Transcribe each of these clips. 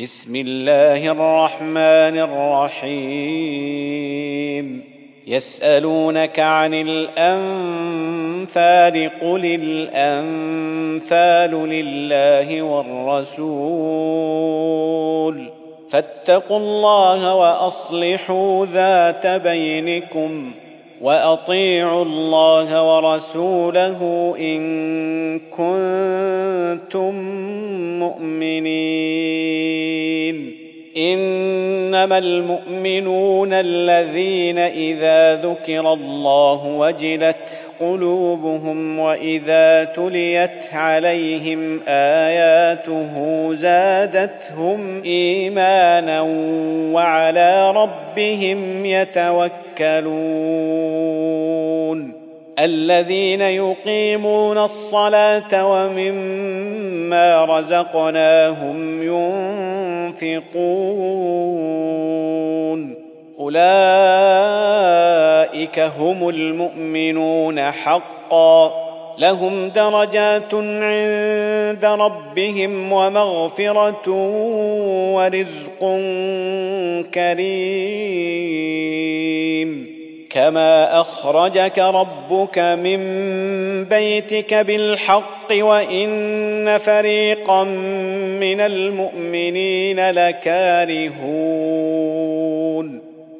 بسم الله الرحمن الرحيم. يسألونك عن الأنفال قل الأنفال لله والرسول. فاتقوا الله وأصلحوا ذات بينكم. وأطيعوا الله ورسوله إن كنتم مؤمنين. إنما المؤمنون الذين إذا ذكر الله وجلت قلوبهم وإذا تليت عليهم آياته زادتهم إيمانا وعلى ربهم يتوكلون الذين يقيمون الصلاة ومما رزقناهم ينفقون أولئك هم المؤمنون حقا. لهم درجات عند ربهم ومغفرة ورزق كريم. كما أخرجك ربك من بيتك بالحق وإن فريقا من المؤمنين لكارهون.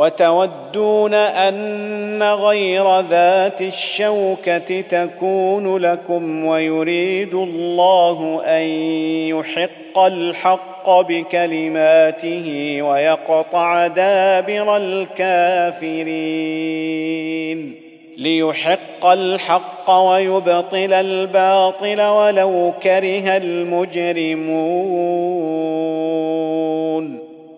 وتودون أن غير ذات الشوكة تكون لكم ويريد الله أن يحق الحق بكلماته ويقطع دابر الكافرين. ليحق الحق ويبطل الباطل ولو كره المجرمون.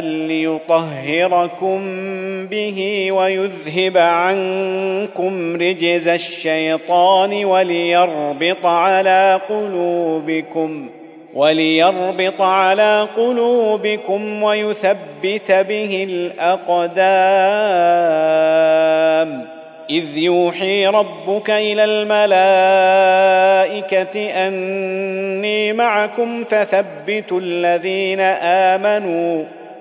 ليطهركم به ويذهب عنكم رجز الشيطان وليربط على قلوبكم وليربط على قلوبكم ويثبت به الاقدام اذ يوحي ربك إلى الملائكه اني معكم فثبتوا الذين امنوا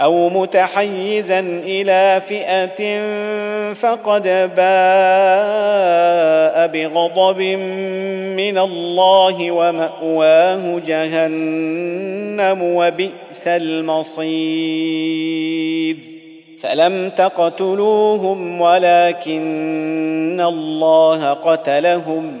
أو متحيزا إلى فئة فقد باء بغضب من الله ومأواه جهنم وبئس المصير. فلم تقتلوهم ولكن الله قتلهم.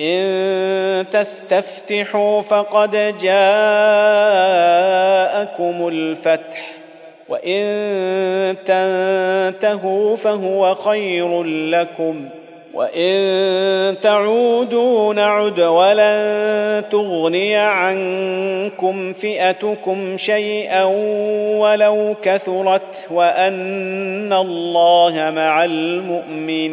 إن تستفتحوا فقد جاءكم الفتح وإن تنتهوا فهو خير لكم وإن تعودوا نعد ولن تغني عنكم فئتكم شيئا ولو كثرت وأن الله مع المؤمنين.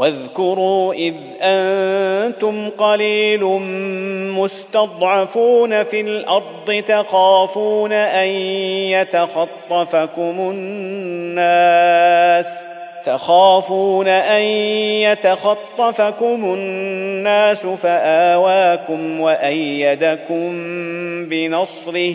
واذكروا إذ أنتم قليل مستضعفون في الأرض تخافون أن يتخطفكم الناس تخافون أن يتخطفكم الناس فآواكم وأيدكم بنصره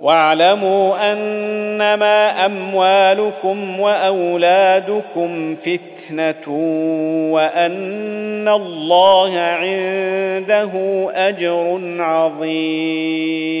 واعلموا أنما أموالكم وأولادكم فتنة وأن الله عنده أجر عظيم.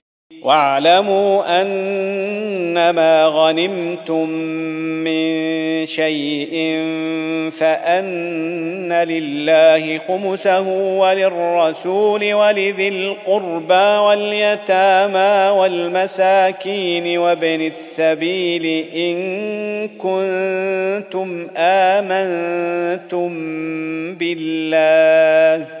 واعلموا أنما غنمتم من شيء فأن لله خمسه وللرسول ولذي القربى واليتامى والمساكين وابن السبيل إن كنتم آمنتم بالله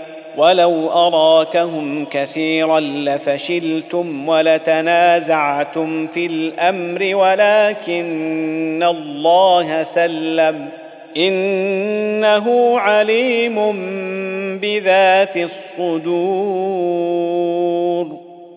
ولو أراكهم كثيرا لفشلتم ولتنازعتم في الأمر ولكن الله سلم. إنه عليم بذات الصدور.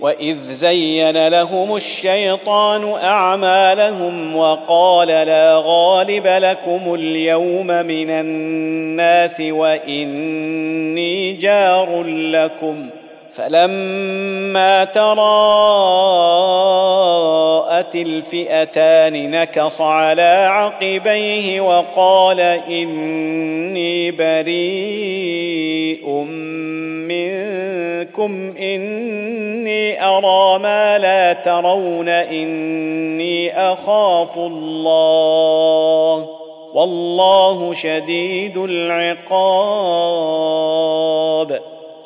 وإذ زين لهم الشيطان أعمالهم وقال لا غالب لكم اليوم من الناس وإني جار لكم فلما تراءت الفئتان نكص على عقبيه وقال إني بريء منكم إني أرى ما لا ترون إني أخاف الله. والله شديد العقاب.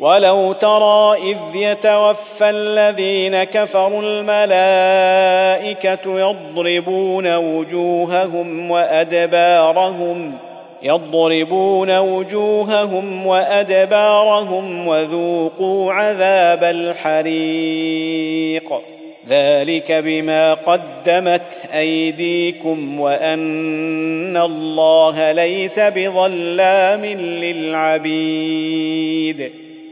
ولو ترى إذ يتوفى الذين كفروا الملائكة يضربون وجوههم وأدبارهم يضربون وجوههم وأدبارهم وذوقوا عذاب الحريق. ذلك بما قدمت أيديكم وأن الله ليس بظلام للعبيد.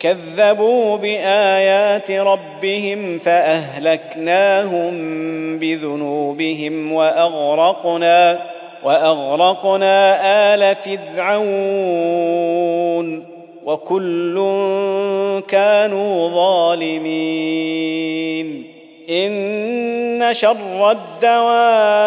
كذبوا بآيات ربهم فأهلكناهم بذنوبهم وأغرقنا وأغرقنا آل فرعون وكل كانوا ظالمين. إن شر الدواب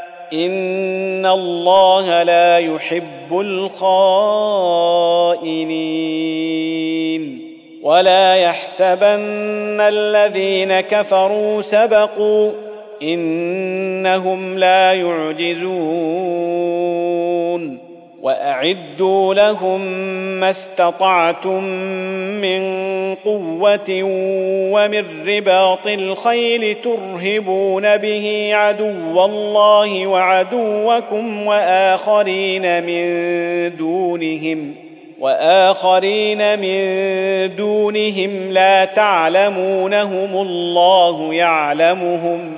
ان الله لا يحب الخائنين ولا يحسبن الذين كفروا سبقوا انهم لا يعجزون واعدوا لهم ما استطعتم من قوة ومن رباط الخيل ترهبون به عدو الله وعدوكم وآخرين من دونهم وآخرين من دونهم لا تعلمونهم الله يعلمهم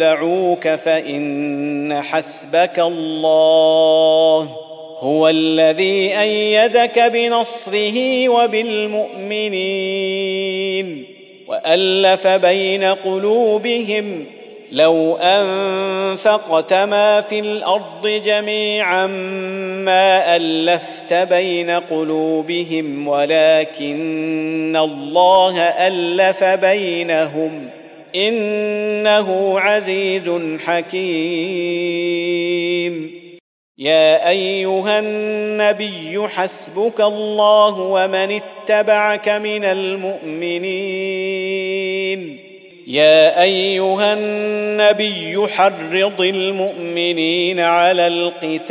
يخدعوك فإن حسبك الله هو الذي أيدك بنصره وبالمؤمنين وألف بين قلوبهم لو أنفقت ما في الأرض جميعا ما ألفت بين قلوبهم ولكن الله ألف بينهم إنه عزيز حكيم. يا أيها النبي حسبك الله ومن اتبعك من المؤمنين. يا أيها النبي حرض المؤمنين على القتال.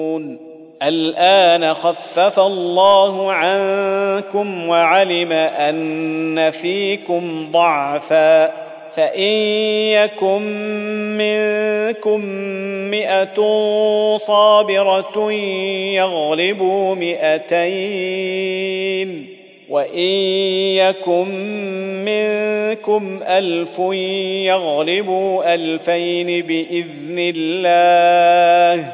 الآن خفف الله عنكم وعلم أن فيكم ضعفا فإن يكن منكم مئة صابرة يغلبوا مئتين وإن يكن منكم ألف يغلبوا ألفين بإذن الله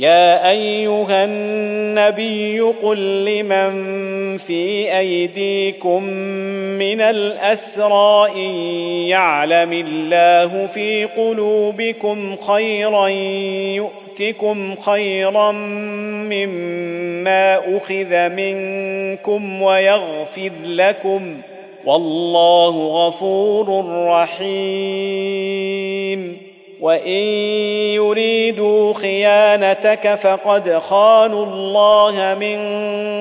يا أيها النبي قل لمن في أيديكم من الأسرى إن يعلم الله في قلوبكم خيرا يؤتكم خيرا مما أخذ منكم ويغفر لكم والله غفور رحيم وان يريدوا خيانتك فقد خانوا الله من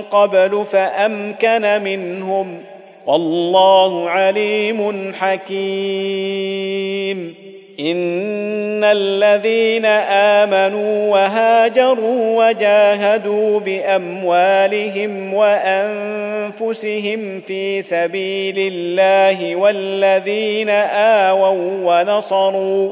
قبل فامكن منهم والله عليم حكيم. ان الذين امنوا وهاجروا وجاهدوا باموالهم وانفسهم في سبيل الله والذين اووا ونصروا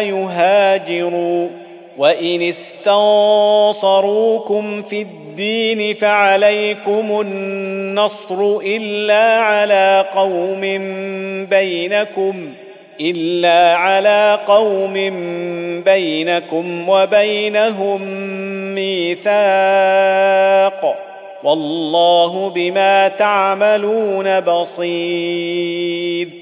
يهاجروا. وان استنصروكم في الدين فعليكم النصر الا على قوم بينكم الا على قوم بينكم وبينهم ميثاق والله بما تعملون بصير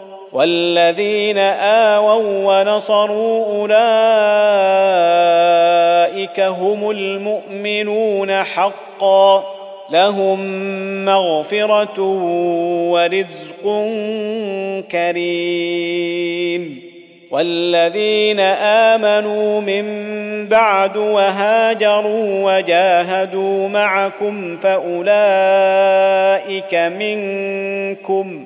والذين آووا ونصروا أولئك هم المؤمنون حقا لهم مغفرة ورزق كريم. والذين آمنوا من بعد وهاجروا وجاهدوا معكم فأولئك منكم